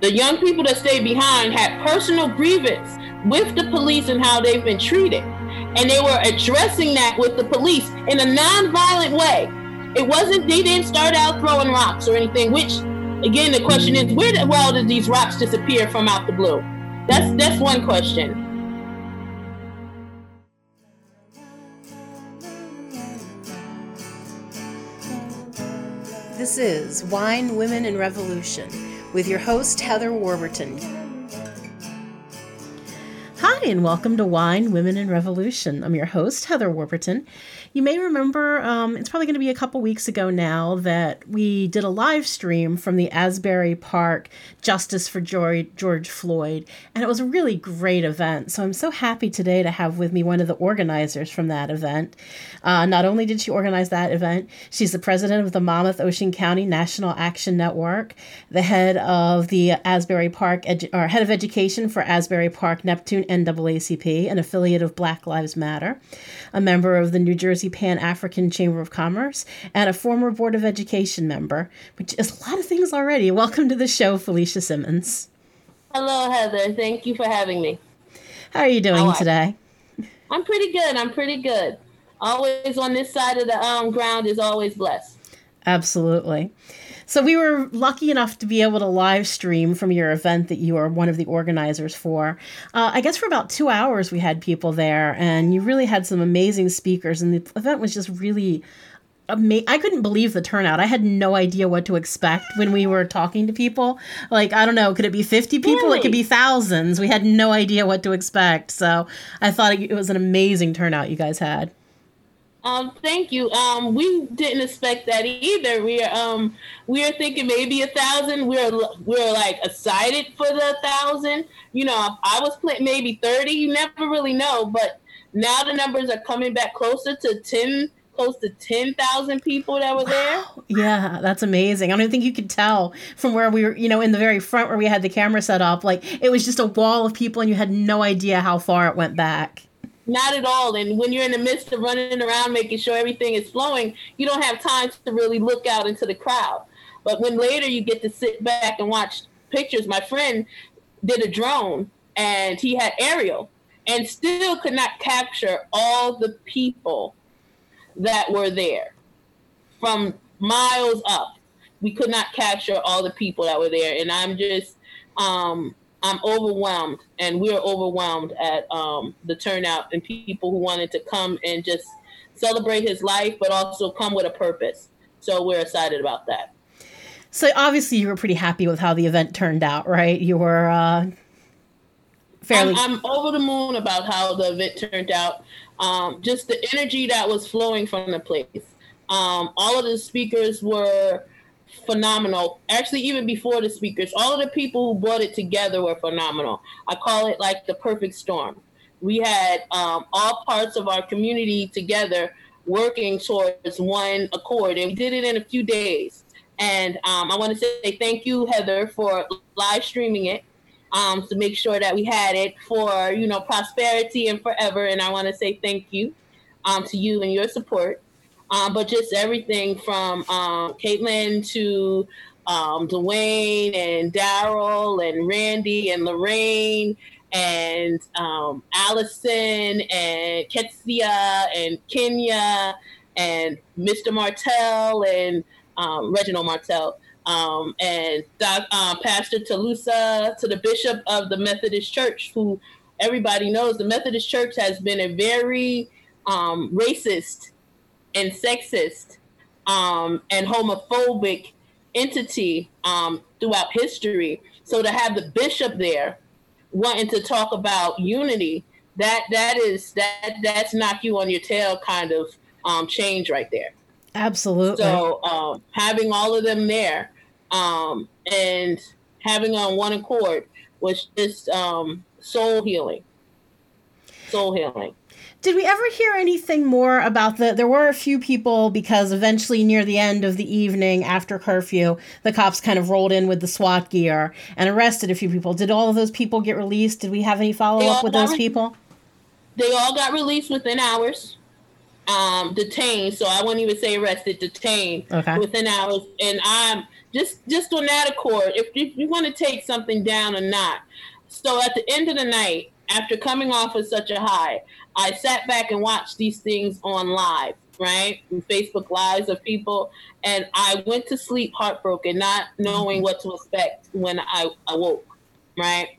the young people that stayed behind had personal grievance with the police and how they've been treated. And they were addressing that with the police in a non-violent way. It wasn't, they didn't start out throwing rocks or anything, which again the question is where the well did these rocks disappear from out the blue? That's that's one question. This is Wine, Women, and Revolution with your host, Heather Warburton. Hi, and welcome to Wine, Women, and Revolution. I'm your host, Heather Warburton. You may remember, um, it's probably going to be a couple weeks ago now, that we did a live stream from the Asbury Park Justice for George, Floyd, and it was a really great event. So I'm so happy today to have with me one of the organizers from that event. Uh, not only did she organize that event, she's the president of the Monmouth Ocean County National Action Network, the head of the Asbury Park, edu- or head of education for Asbury Park Neptune NAACP, an affiliate of Black Lives Matter, a member of the New Jersey Pan African Chamber of Commerce, and a former Board of Education member, which is a lot of things already. Welcome to the show, Felicia Simmons. Hello, Heather. Thank you for having me. How are you doing today? I'm pretty good. I'm pretty good. Always on this side of the um, ground is always blessed. Absolutely. So we were lucky enough to be able to live stream from your event that you are one of the organizers for. Uh, I guess for about two hours we had people there, and you really had some amazing speakers, and the event was just really. Ama- I couldn't believe the turnout. I had no idea what to expect when we were talking to people. Like, I don't know, could it be 50 people? Really? It could be thousands. We had no idea what to expect. So I thought it was an amazing turnout you guys had. Um, thank you. Um, we didn't expect that either. We are um, we are thinking maybe a thousand. We're we're like excited for the thousand. You know, I was playing maybe thirty. You never really know, but now the numbers are coming back closer to ten close to 10,000 people that were there. Wow. Yeah, that's amazing. I don't think you could tell from where we were, you know, in the very front where we had the camera set up. Like it was just a wall of people and you had no idea how far it went back. Not at all. And when you're in the midst of running around making sure everything is flowing, you don't have time to really look out into the crowd. But when later you get to sit back and watch pictures, my friend did a drone and he had aerial and still could not capture all the people that were there from miles up. We could not capture all the people that were there. And I'm just um, I'm overwhelmed, and we're overwhelmed at um, the turnout and people who wanted to come and just celebrate his life, but also come with a purpose. So we're excited about that. So obviously, you were pretty happy with how the event turned out, right? You were uh, fairly. I'm, I'm, over the moon about how the event turned out. Um, just the energy that was flowing from the place. Um, all of the speakers were phenomenal. Actually, even before the speakers, all of the people who brought it together were phenomenal. I call it like the perfect storm. We had um, all parts of our community together working towards one accord, and we did it in a few days. And um, I want to say thank you, Heather, for live streaming it um, to make sure that we had it for you know prosperity and forever. And I want to say thank you um, to you and your support um, but just everything from um, Caitlin to um, Dwayne and Daryl and Randy and Lorraine and um, Allison and Ketsia and Kenya and Mr. Martell and um, Reginald Martell. Um, and Doc, uh, Pastor Talusa to the Bishop of the Methodist Church, who everybody knows the Methodist Church has been a very um, racist and sexist um, and homophobic entity um, throughout history. So to have the bishop there wanting to talk about unity, that that is that that's knock you on your tail kind of um, change right there. Absolutely. So um, having all of them there um, and having on one accord was just um, soul healing. Soul healing. Did we ever hear anything more about the? There were a few people because eventually, near the end of the evening after curfew, the cops kind of rolled in with the SWAT gear and arrested a few people. Did all of those people get released? Did we have any follow up with those re- people? They all got released within hours. um, detained. So I wouldn't even say arrested, detained okay. within hours. And I'm just just on that accord. If, if you want to take something down or not. So at the end of the night, after coming off of such a high, I sat back and watched these things on live, right? Facebook lives of people, and I went to sleep heartbroken, not knowing what to expect when I awoke, right?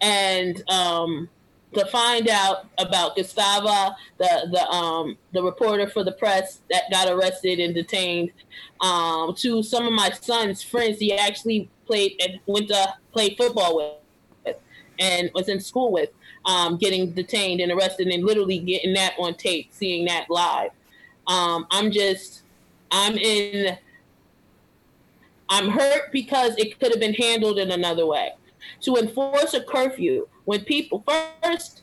And um, to find out about Gustavo, the the um the reporter for the press that got arrested and detained, um, to some of my son's friends he actually played and went to play football with and was in school with, um, getting detained and arrested and literally getting that on tape, seeing that live. Um, I'm just, I'm in, I'm hurt because it could have been handled in another way. To enforce a curfew when people first,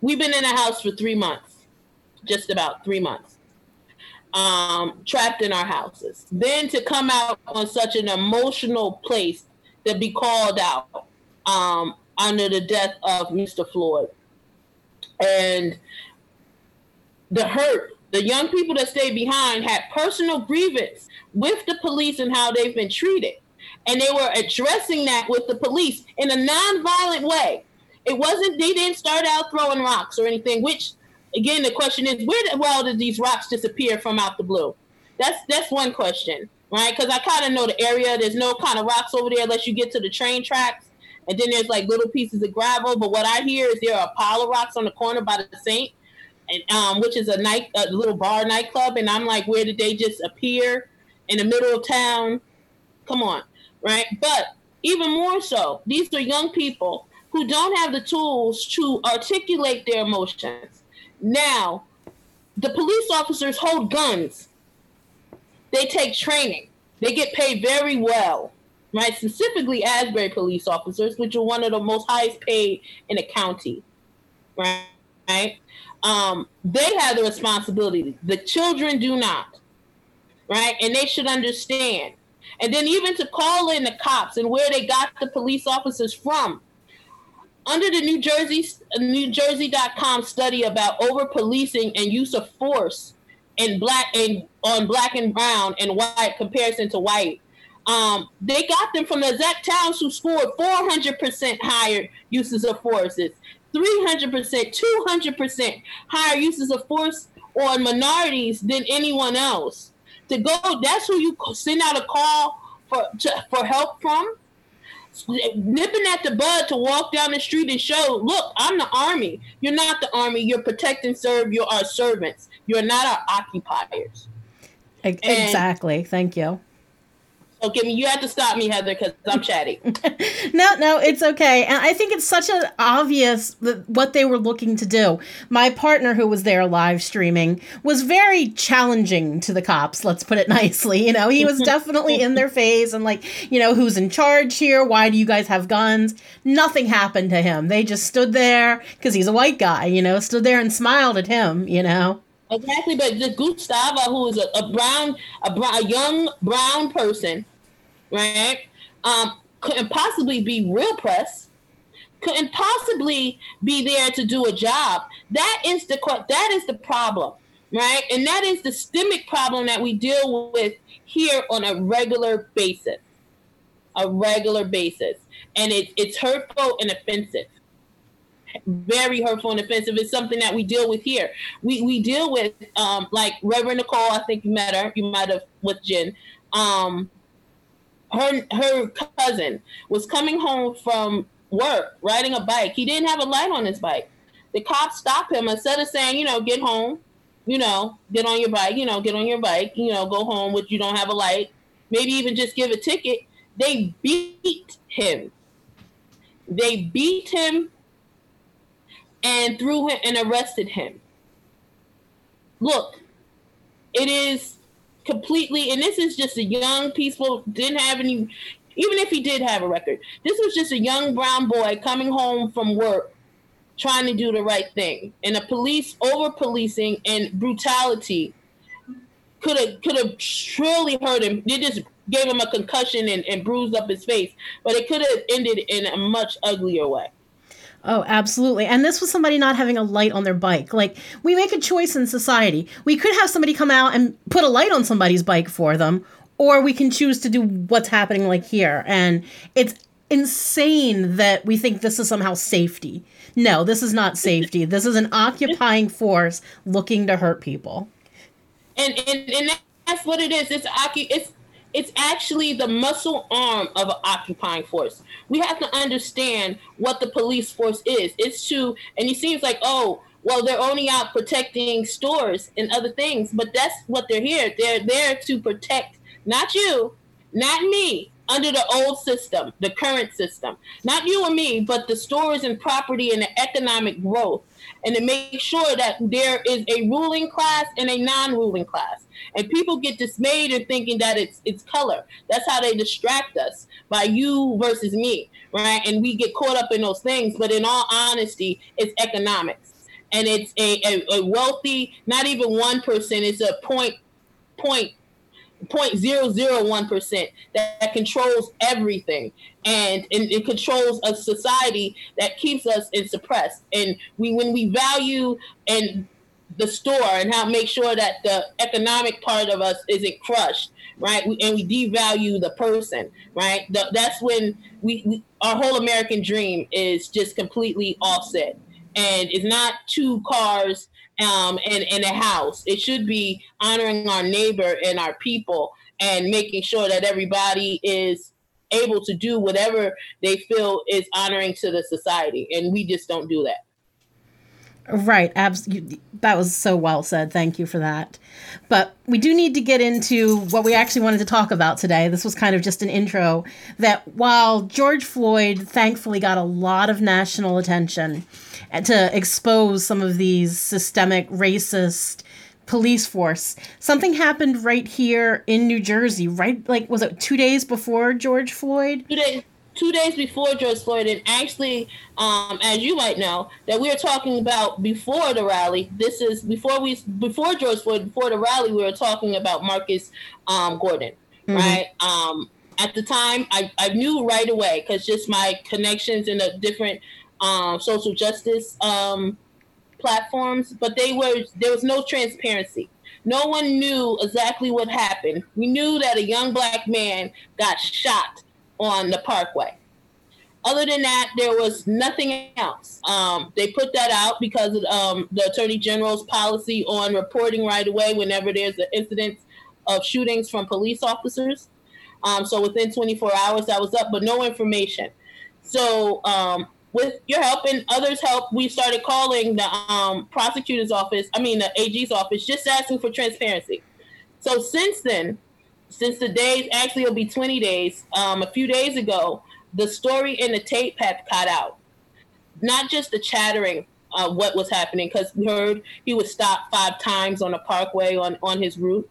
we've been in a house for three months, just about three months, um, trapped in our houses. Then to come out on such an emotional place to be called out um, under the death of Mr. Floyd. And the hurt, the young people that stayed behind had personal grievance with the police and how they've been treated. And they were addressing that with the police in a nonviolent way. It wasn't, they didn't start out throwing rocks or anything, which, again, the question is where the well did these rocks disappear from out the blue? That's that's one question, right? Because I kind of know the area. There's no kind of rocks over there unless you get to the train tracks and then there's like little pieces of gravel. But what I hear is there are a pile of rocks on the corner by the Saint, and um, which is a night, a little bar nightclub. And I'm like, where did they just appear in the middle of town? Come on, right? But even more so, these are young people who don't have the tools to articulate their emotions. Now, the police officers hold guns. They take training. They get paid very well right? Specifically, Asbury police officers, which are one of the most highest paid in the county, right? Right? Um, they have the responsibility. The children do not, right? And they should understand. And then even to call in the cops and where they got the police officers from. Under the New Jersey New Jersey.com study about over policing and use of force in black and on black and brown and white comparison to white, um, they got them from the exact towns who scored 400% higher uses of forces, 300%, 200% higher uses of force on minorities than anyone else. To go, that's who you send out a call for to, for help from. Nipping at the bud to walk down the street and show, look, I'm the army. You're not the army. You're protect and serve. You're our servants. You're not our occupiers. Exactly. And, Thank you. Okay, you have to stop me, Heather, because I'm chatty. no, no, it's okay. And I think it's such an obvious what they were looking to do. My partner, who was there live streaming, was very challenging to the cops. Let's put it nicely. You know, he was definitely in their face and like, you know, who's in charge here? Why do you guys have guns? Nothing happened to him. They just stood there because he's a white guy. You know, stood there and smiled at him. You know. Exactly, but the Gustavo, who is a, a brown, a, brown, a young brown person, right? Um, couldn't possibly be real press. Couldn't possibly be there to do a job. That is the that is the problem, right? And that is the systemic problem that we deal with here on a regular basis, a regular basis, and it, it's hurtful and offensive very hurtful and offensive. It's something that we deal with here. We we deal with um, like Reverend Nicole. I think you met her. You might have with Jen. Um, her her cousin was coming home from work riding a bike. He didn't have a light on his bike. The cops stopped him instead of saying, you know, get home, you know, get on your bike, you know, get on your bike, you know, go home with you don't have a light. Maybe even just give a ticket. They beat him. They beat him and threw him and arrested him. Look, it is completely, and this is just a young, peaceful, didn't have any, even if he did have a record, this was just a young brown boy coming home from work trying to do the right thing. And the police over policing and brutality could have could have surely hurt him. They just gave him a concussion and, and bruised up his face, but it could have ended in a much uglier way. Oh, absolutely. And this was somebody not having a light on their bike. Like, we make a choice in society. We could have somebody come out and put a light on somebody's bike for them, or we can choose to do what's happening, like here. And it's insane that we think this is somehow safety. No, this is not safety. This is an occupying force looking to hurt people. And, and, and that's what it is. It's, it's it's actually the muscle arm of an occupying force. We have to understand what the police force is. It's to, and it seems like, oh, well, they're only out protecting stores and other things, but that's what they're here. They're there to protect not you, not me, under the old system, the current system. Not you and me, but the stores and property and the economic growth and to make sure that there is a ruling class and a non-ruling class. And people get dismayed in thinking that it's it's color. That's how they distract us by you versus me, right? And we get caught up in those things. But in all honesty, it's economics, and it's a, a, a wealthy, not even one percent. It's a point point 0.001% that, that controls everything. And, and it controls a society that keeps us in suppressed. And we when we value and the store and how make sure that the economic part of us isn't crushed right? We, and we devalue the person right? The, that's when we, we our whole american dream is just completely offset. And it's not two cars um, and, and a house. It should be honoring our neighbor and our people and making sure that everybody is able to do whatever they feel is honoring to the society. And we just don't do that. Right. Absolutely. That was so well said. Thank you for that. But we do need to get into what we actually wanted to talk about today. This was kind of just an intro that while George Floyd thankfully got a lot of national attention eh, to expose some of these systemic racist police force. Something happened right here in New Jersey, right? Like, was it two days before George Floyd? Two days. Two days before George Floyd, and actually, um, as you might know, that we were talking about before the rally. This is before we before George Floyd, before the rally, we were talking about Marcus um, Gordon, mm-hmm. right? Um, at the time, I, I knew right away because just my connections in the different um, social justice um, platforms, but they were there was no transparency. No one knew exactly what happened. We knew that a young black man got shot on the parkway. Other than that, there was nothing else. Um, they put that out because of um, the attorney general's policy on reporting right away whenever there's an incident of shootings from police officers. Um, so within 24 hours, that was up, but no information. So um, with your help and others' help, we started calling the um, prosecutor's office, I mean, the AG's office, just asking for transparency. So since then, since the days, actually, it'll be 20 days, um, a few days ago, the story in the tape had cut out. Not just the chattering uh, what was happening, because we heard he was stopped five times on a parkway on, on his route.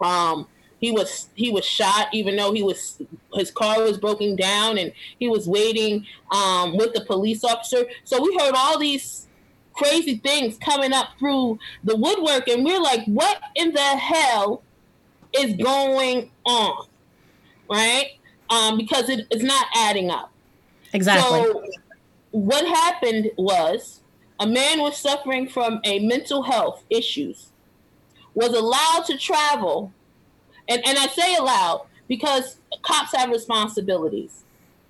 Um, he was he was shot even though he was his car was broken down and he was waiting um, with the police officer so we heard all these crazy things coming up through the woodwork and we're like what in the hell is going on right um, because it, it's not adding up exactly so what happened was a man was suffering from a mental health issues was allowed to travel and, and I say allowed because cops have responsibilities,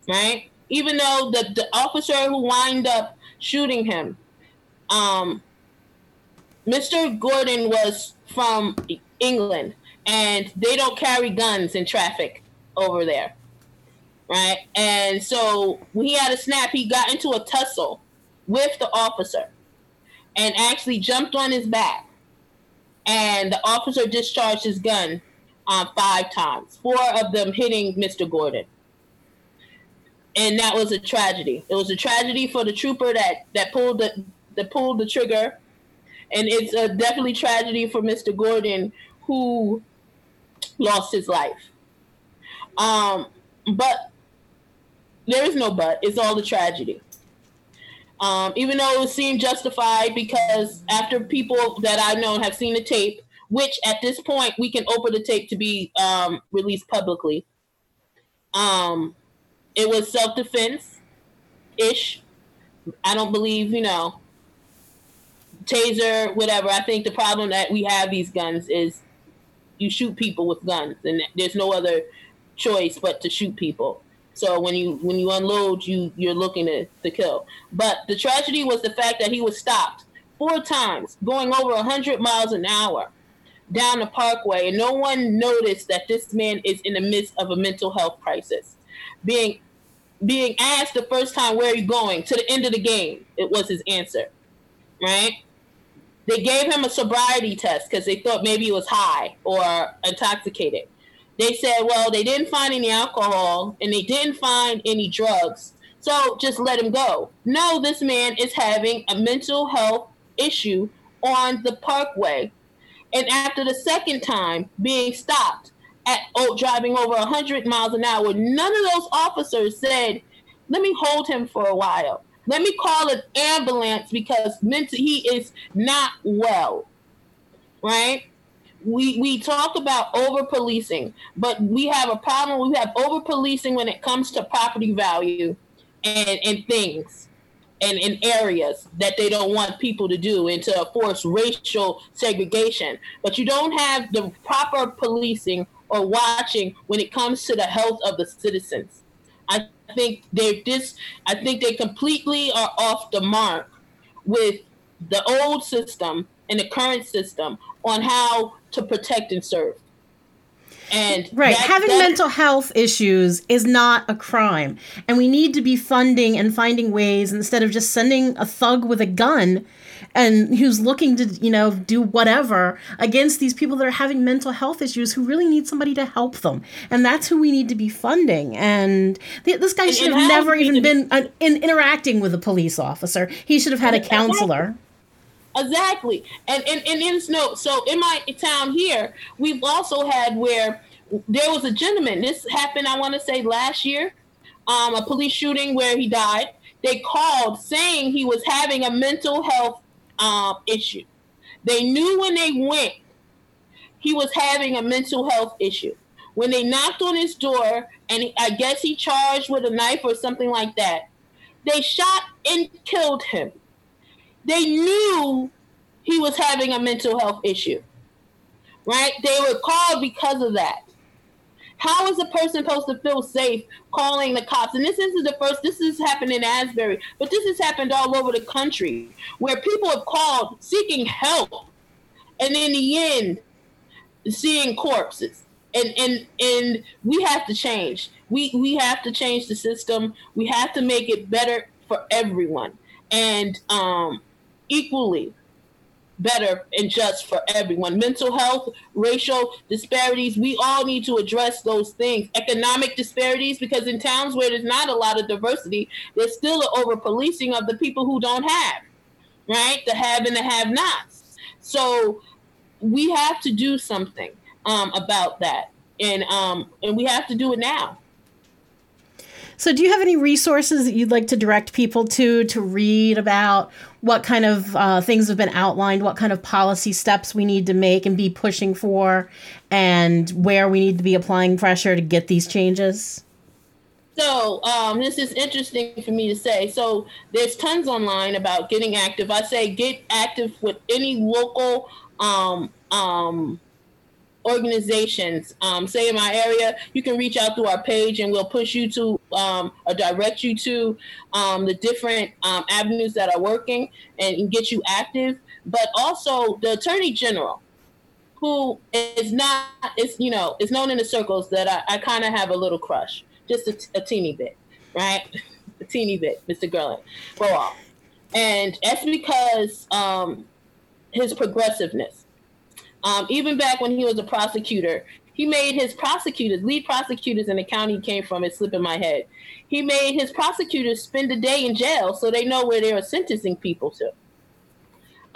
right? Even though the, the officer who wind up shooting him, um, Mr. Gordon was from England and they don't carry guns in traffic over there. Right. And so when he had a snap, he got into a tussle with the officer and actually jumped on his back. And the officer discharged his gun um, five times, four of them hitting Mr. Gordon. And that was a tragedy. It was a tragedy for the trooper that, that pulled the that pulled the trigger. And it's a definitely tragedy for Mr. Gordon who lost his life. Um, but there is no but. It's all the tragedy. Um, even though it seemed justified because after people that I've known have seen the tape, which at this point we can open the tape to be um, released publicly. Um, it was self defense ish. I don't believe, you know, taser, whatever. I think the problem that we have these guns is you shoot people with guns, and there's no other choice but to shoot people. So when you when you unload, you you're looking to, to kill. But the tragedy was the fact that he was stopped four times, going over hundred miles an hour down the parkway, and no one noticed that this man is in the midst of a mental health crisis. Being being asked the first time, "Where are you going?" to the end of the game, it was his answer. Right? They gave him a sobriety test because they thought maybe he was high or intoxicated they said, well, they didn't find any alcohol and they didn't find any drugs. So just let him go. No, this man is having a mental health issue on the parkway. And after the second time being stopped at oh, driving over 100 miles an hour, none of those officers said, let me hold him for a while. Let me call an ambulance because he is not well. Right? we we talk about over policing, but we have a problem. We have over policing when it comes to property value and and things and in areas that they don't want people to do and to force racial segregation. But you don't have the proper policing or watching when it comes to the health of the citizens. I think they're just I think they completely are off the mark with the old system and the current system on how to protect and serve. And right, that, having that, mental health issues is not a crime, and we need to be funding and finding ways instead of just sending a thug with a gun and who's looking to you know do whatever against these people that are having mental health issues who really need somebody to help them. And that's who we need to be funding. And th- this guy should have never even been uh, in, interacting with a police officer. He should have had a counselor. Exactly. And and, and in snow so in my town here, we've also had where there was a gentleman, this happened I want to say last year, um, a police shooting where he died. They called saying he was having a mental health um, issue. They knew when they went he was having a mental health issue. When they knocked on his door, and he, I guess he charged with a knife or something like that, they shot and killed him. They knew he was having a mental health issue, right? They were called because of that. How is a person supposed to feel safe calling the cops? And this isn't the first, this has happened in Asbury, but this has happened all over the country where people have called seeking help. And in the end, seeing corpses. And, and and we have to change. We we have to change the system. We have to make it better for everyone. And um, equally better and just for everyone. Mental health, racial disparities, we all need to address those things. Economic disparities, because in towns where there's not a lot of diversity, there's still an over policing of the people who don't have, right? The have and the have nots. So we have to do something um, about that. And um, and we have to do it now. So, do you have any resources that you'd like to direct people to to read about what kind of uh, things have been outlined, what kind of policy steps we need to make and be pushing for, and where we need to be applying pressure to get these changes? So um, this is interesting for me to say. So there's tons online about getting active. I say get active with any local um, um, organizations, um, say in my area, you can reach out through our page and we'll push you to um, or direct you to um, the different um, avenues that are working and get you active. But also the Attorney General, who is not, is you know, is known in the circles that I, I kind of have a little crush, just a teeny bit, right? a teeny bit, Mr. Gerland, go off. And that's because um, his progressiveness um, even back when he was a prosecutor, he made his prosecutors, lead prosecutors in the county he came from, it's slipping my head. He made his prosecutors spend a day in jail so they know where they are sentencing people to.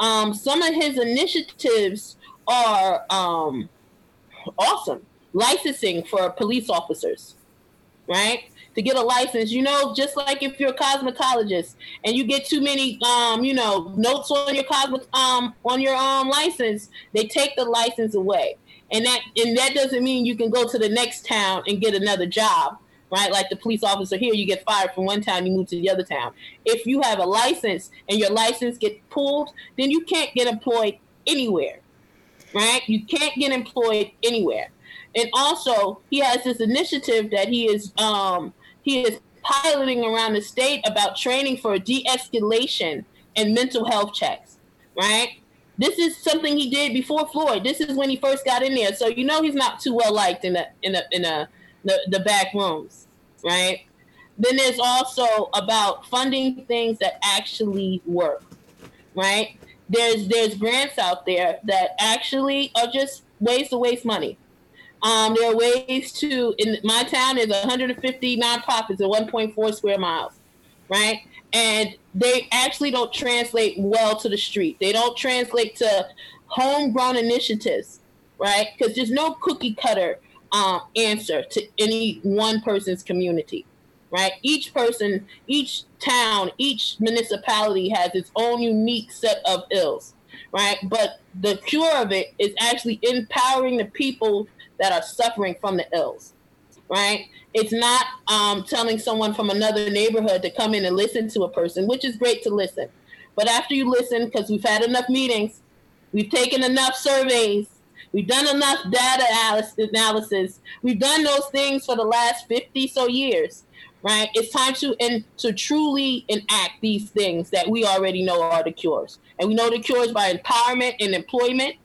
Um, some of his initiatives are um, awesome. Licensing for police officers, right? To get a license. You know, just like if you're a cosmetologist and you get too many, um, you know, notes on your cosmet um on your um license, they take the license away, and that and that doesn't mean you can go to the next town and get another job right? Like the police officer here, you get fired from one town, you move to the other town. If you have a license and your license get pulled, then you can't get employed anywhere, right? You can't get employed anywhere. And also, he has this initiative that he is um, he is piloting around the state about training for de-escalation and mental health checks, right? This is something he did before Floyd. This is when he first got in there, so you know he's not too well liked in the in the in the the, the back rooms, right? Then there's also about funding things that actually work, right? There's there's grants out there that actually are just ways to waste money. Um, there are ways to in my town there's 150 nonprofits in 1.4 square miles, right? And they actually don't translate well to the street. They don't translate to homegrown initiatives, right? Because there's no cookie cutter um, answer to any one person's community, right? Each person, each town, each municipality has its own unique set of ills, right? But the cure of it is actually empowering the people that are suffering from the ills, right? It's not um, telling someone from another neighborhood to come in and listen to a person, which is great to listen. But after you listen, because we've had enough meetings, we've taken enough surveys, we've done enough data analysis, we've done those things for the last 50 so years, right? It's time to and to truly enact these things that we already know are the cures. And we know the cures by empowerment and employment,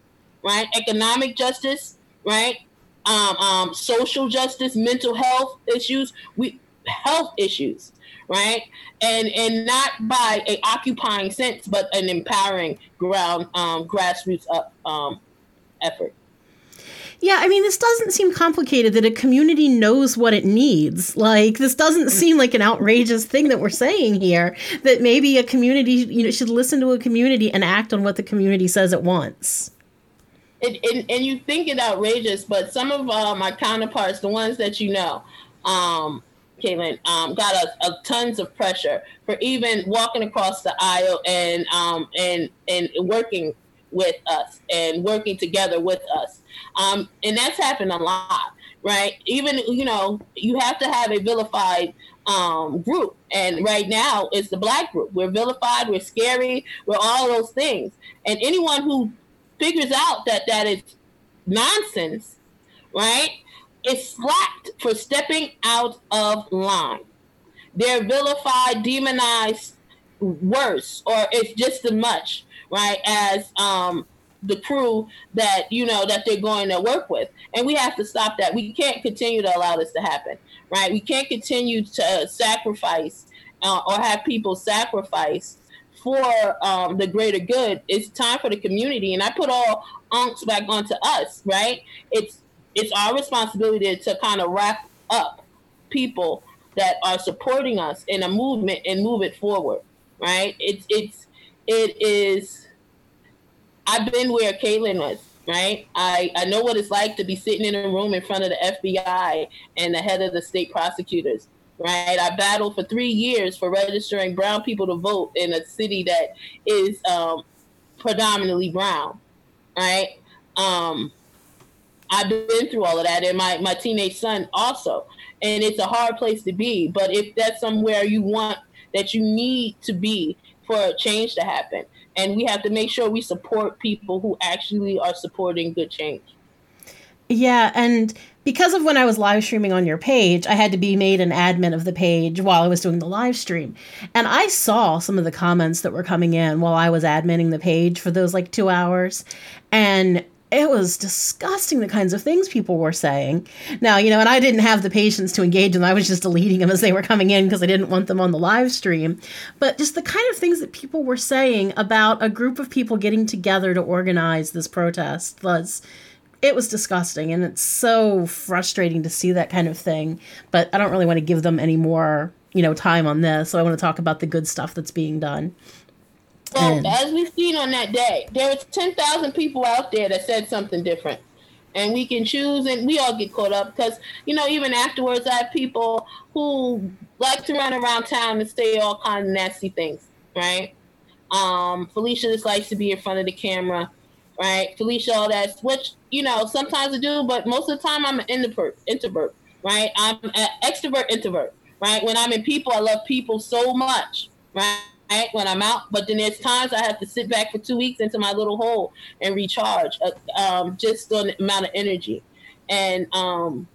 right? Economic justice, right? Um, um, social justice, mental health issues, we health issues, right? And and not by a occupying sense, but an empowering ground um, grassroots up, um, effort. Yeah, I mean, this doesn't seem complicated that a community knows what it needs. Like, this doesn't seem like an outrageous thing that we're saying here. That maybe a community, you know, should listen to a community and act on what the community says it wants and, and, and you think it outrageous, but some of uh, my counterparts, the ones that you know, um, Caitlin, um, got a, a, tons of pressure for even walking across the aisle and um, and and working with us and working together with us. Um, and that's happened a lot, right? Even you know, you have to have a vilified um, group, and right now it's the black group. We're vilified, we're scary, we're all those things. And anyone who figures out that that is nonsense, right, is slapped for stepping out of line. They're vilified, demonized, worse, or it's just as much, right, as um, the crew that you know that they're going to work with, and we have to stop that. We can't continue to allow this to happen, right? We can't continue to sacrifice uh, or have people sacrifice for um, the greater good. It's time for the community, and I put all unks back onto us. Right? It's it's our responsibility to kind of wrap up people that are supporting us in a movement and move it forward. Right? It's it's it is. I've been where Caitlin was. Right, I, I know what it's like to be sitting in a room in front of the FBI and the head of the state prosecutors right? I battled for three years for registering brown people to vote in a city that is um, predominantly brown, right? Um, I've been through all of that, and my, my teenage son also. And it's a hard place to be, but if that's somewhere you want, that you need to be for change to happen, and we have to make sure we support people who actually are supporting good change. Yeah, and because of when I was live streaming on your page, I had to be made an admin of the page while I was doing the live stream. And I saw some of the comments that were coming in while I was adminning the page for those like two hours. And it was disgusting the kinds of things people were saying. Now, you know, and I didn't have the patience to engage them. I was just deleting them as they were coming in because I didn't want them on the live stream. But just the kind of things that people were saying about a group of people getting together to organize this protest was it was disgusting and it's so frustrating to see that kind of thing but i don't really want to give them any more you know time on this so i want to talk about the good stuff that's being done. Well and, as we've seen on that day there was 10,000 people out there that said something different. And we can choose and we all get caught up because you know even afterwards i have people who like to run around town and say all kinds of nasty things right? Um, felicia just likes to be in front of the camera right? Felicia, all that, which, you know, sometimes I do, but most of the time I'm an introvert, introvert, right? I'm an extrovert, introvert, right? When I'm in people, I love people so much, right? When I'm out, but then there's times I have to sit back for two weeks into my little hole and recharge, uh, um, just on the amount of energy, and um,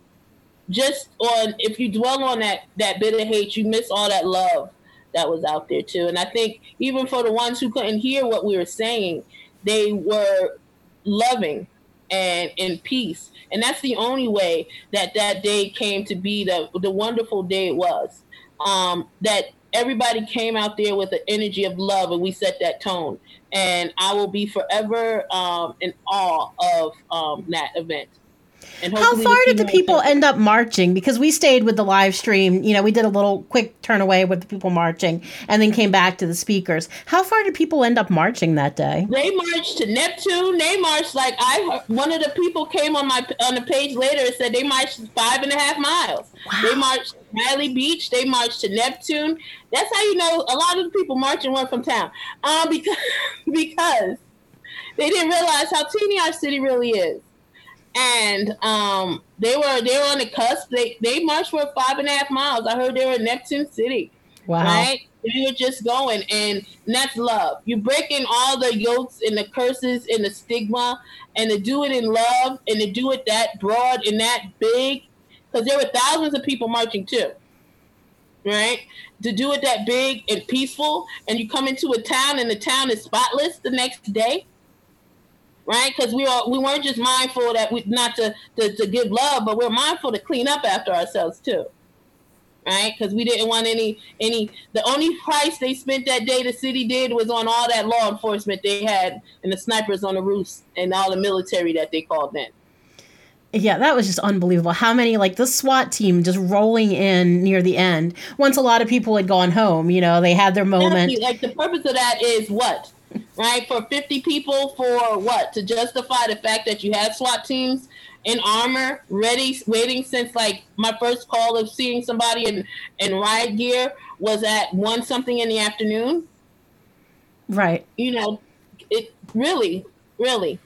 just on if you dwell on that that bit of hate, you miss all that love that was out there too. And I think even for the ones who couldn't hear what we were saying, they were loving and in peace. And that's the only way that that day came to be the the wonderful day it was. Um, that everybody came out there with the energy of love, and we set that tone. And I will be forever um, in awe of um, that event. How far did the people end up marching? Because we stayed with the live stream. You know, we did a little quick turn away with the people marching and then came back to the speakers. How far did people end up marching that day? They marched to Neptune. They marched like I one of the people came on my on the page later and said they marched five and a half miles. Wow. They marched Bradley Beach. They marched to Neptune. That's how you know a lot of the people marching weren't from town. Um, because because they didn't realize how teeny our city really is and um, they were they were on the cusp. They they marched for five and a half miles. I heard they were in Neptune City. Wow. Right? They were just going, and, that's love. You breaking all the yokes and the curses and the stigma, and to do it in love, and to do it that broad and that big, because there were thousands of people marching too. Right? To do it that big and peaceful, and you come into a town and the town is spotless the next day right? Because we are we weren't just mindful that we not to, to to give love, but we're mindful to clean up after ourselves too, right? Because we didn't want any any. The only price they spent that day, the city did, was on all that law enforcement they had and the snipers on the roofs and all the military that they called in. Yeah, that was just unbelievable. How many, like the SWAT team just rolling in near the end. Once a lot of people had gone home, you know, they had their moment. Like the purpose of that is what? Right? For 50 people, for what? To justify the fact that you have SWAT teams in armor, ready, waiting since like my first call of seeing somebody in, in riot gear was at one something in the afternoon. Right. You know, it really, really.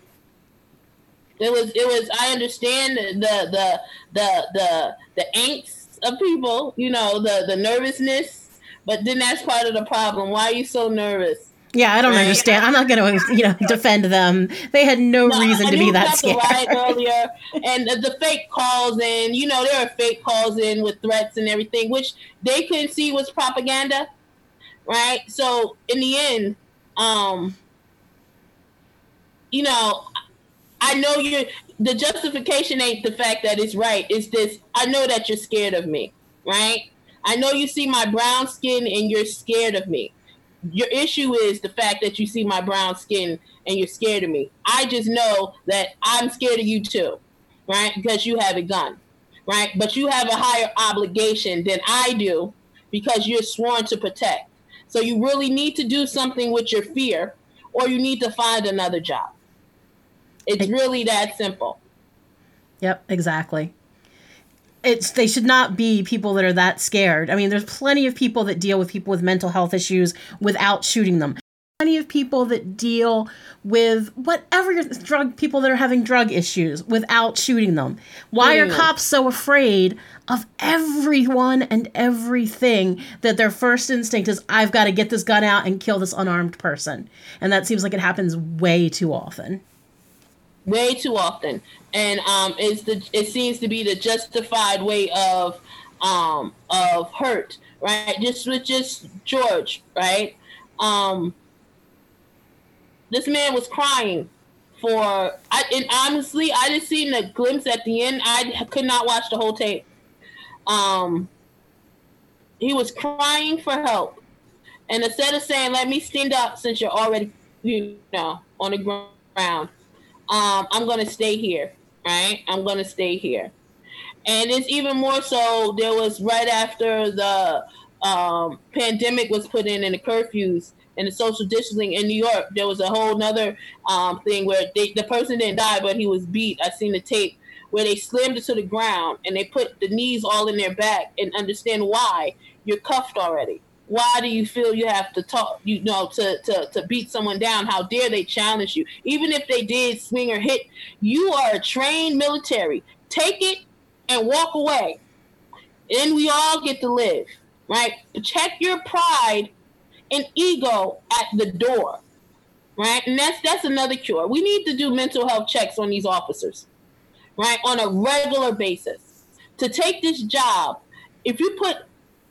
It was, it was, I understand the, the, the, the, the angst of people, you know, the, the nervousness, but then that's part of the problem. Why are you so nervous? Yeah, I don't understand. I'm not going to, you know, defend them. They had no, no reason to be that scared. earlier, and the, fake calls in, you know, there are fake calls in with threats and everything, which they couldn't see was propaganda, right? So in the end, um, you know, I know you're. The justification ain't the fact that it's right. It's this. I know that you're scared of me, right? I know you see my brown skin and you're scared of me your issue is the fact that you see my brown skin and you're scared of me. I just know that I'm scared of you too, right? Because you have a gun, right? But you have a higher obligation than I do because you're sworn to protect. So you really need to do something with your fear or you need to find another job. It's really that simple. Yep, exactly it's they should not be people that are that scared. I mean, there's plenty of people that deal with people with mental health issues without shooting them. Plenty of people that deal with whatever drug people that are having drug issues without shooting them. Why are cops so afraid of everyone and everything that their first instinct is I've got to get this gun out and kill this unarmed person. And that seems like it happens way too often way too often, and um, it's the it seems to be the justified way of um, of hurt, right? Just with just George, right? Um, this man was crying for. I and honestly, I just seen a glimpse at the end. I could not watch the whole tape. Um, he was crying for help, and instead of saying, "Let me stand up," since you're already, you know, on the ground um, I'm going to stay here, right? I'm going to stay here. And it's even more so, there was right after the um, pandemic was put in and the curfews and the social distancing in New York, there was a whole nother um, thing where they, the person didn't die, but he was beat. I seen the tape where they slammed it to the ground and they put the knees all in their back and understand why you're cuffed already why do you feel you have to talk you know to, to to beat someone down how dare they challenge you even if they did swing or hit you are a trained military take it and walk away and we all get to live, right? Check your pride and ego at the door, right? And that's that's another cure. We need to do mental health checks on these officers, right, on a regular basis. To take this job, if you put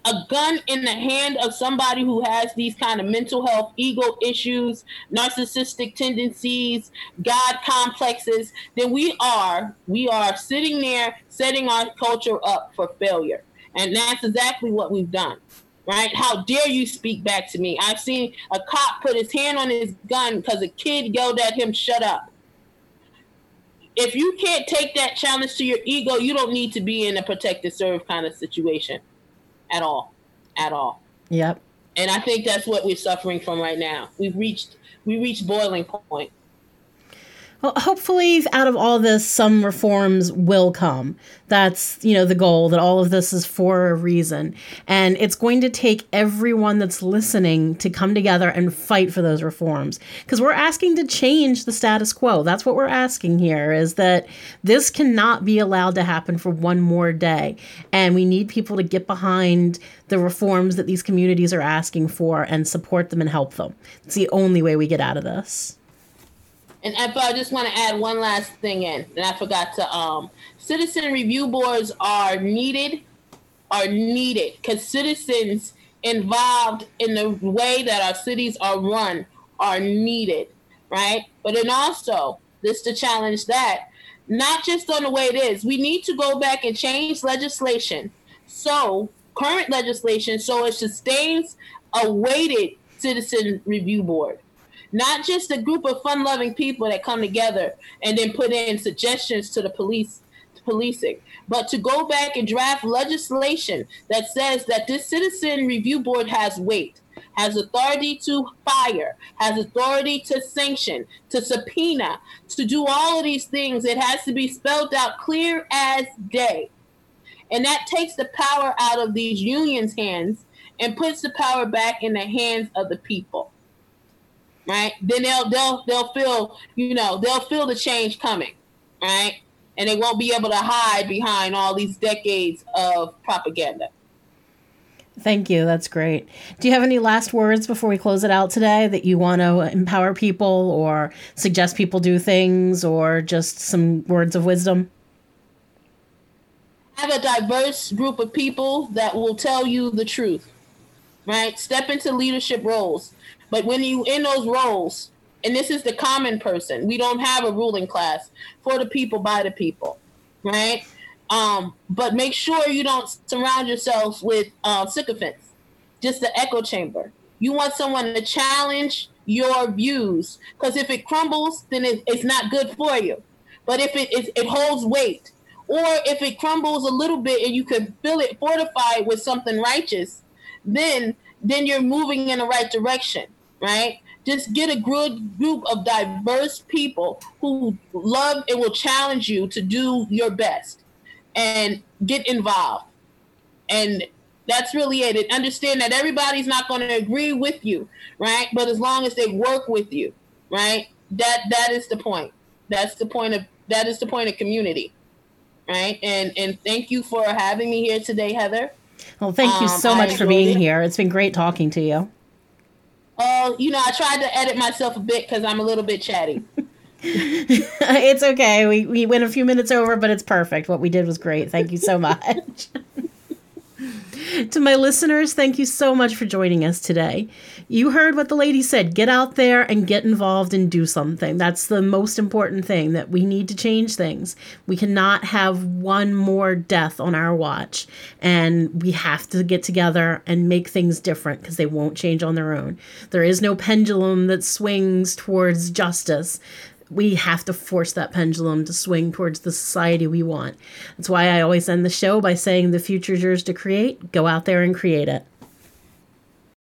a gun in the hand of somebody who has these kind of mental health ego issues narcissistic tendencies god complexes then we are we are sitting there setting our culture up for failure. And that's exactly what we've done right? How dare you speak back to me? I've seen a cop put his hand on his gun because a kid yelled at him shut up. If you can't take that challenge to your ego you don't need to be in a protect and serve kind of situation at all, at all. Yep. And I think that's what we're suffering from right now. We've reached we reached boiling point. Well, hopefully, out of all this, some reforms will come. That's you know the goal. That all of this is for a reason, and it's going to take everyone that's listening to come together and fight for those reforms. Because we're asking to change the status quo. That's what we're asking here. Is that this cannot be allowed to happen for one more day, and we need people to get behind the reforms that these communities are asking for and support them and help them. It's the only way we get out of this. And if I just want to add one last thing in, and I forgot to um citizen review boards are needed are needed because citizens involved in the way that our cities are run are needed, right? But then also, this to challenge that, not just on the way it is, we need to go back and change legislation. So, current legislation, so it sustains a weighted citizen review board not just a group of fun-loving people that come together and then put in suggestions to the police to policing but to go back and draft legislation that says that this citizen review board has weight has authority to fire, has authority to sanction, to subpoena, to do all of these things. It has to be spelled out clear as day. And that takes the power out of these unions' hands and puts the power back in the hands of the people right? Then they'll they'll they'll feel you know they'll feel the change coming, right? And they won't be able to hide behind all these decades of propaganda. Thank you. That's great. Do you have any last words before we close it out today that you want to empower people or suggest people do things or just some words of wisdom? Have a diverse group of people that will tell you the truth, right? Step into leadership roles. But when you in those roles, and this is the common person, we don't have a ruling class for the people by the people, right? Um, but make sure you don't surround yourselves with uh, sycophants, just the echo chamber. You want someone to challenge your views, because if it crumbles, then it, it's not good for you. But if it, it, it holds weight, or if it crumbles a little bit and you can feel it fortified with something righteous, then then you're moving in the right direction right? Just get a good group of diverse people who love and will challenge you to do your best and get involved. And that's really it. And understand that everybody's not going to agree with you, right? But as long as they work with you, right? That that is the point. That's the point of that is the point of community, right? And and thank you for having me here today, Heather. Well, thank you so um, much for being it. here. It's been great talking to you. Oh, you know, I tried to edit myself a bit because I'm a little bit chatty. it's okay. We we went a few minutes over, but it's perfect. What we did was great. Thank you so much. To my listeners, thank you so much for joining us today. You heard what the lady said get out there and get involved and do something. That's the most important thing that we need to change things. We cannot have one more death on our watch, and we have to get together and make things different because they won't change on their own. There is no pendulum that swings towards justice we have to force that pendulum to swing towards the society we want. That's why I always end the show by saying the future's yours to create. Go out there and create it.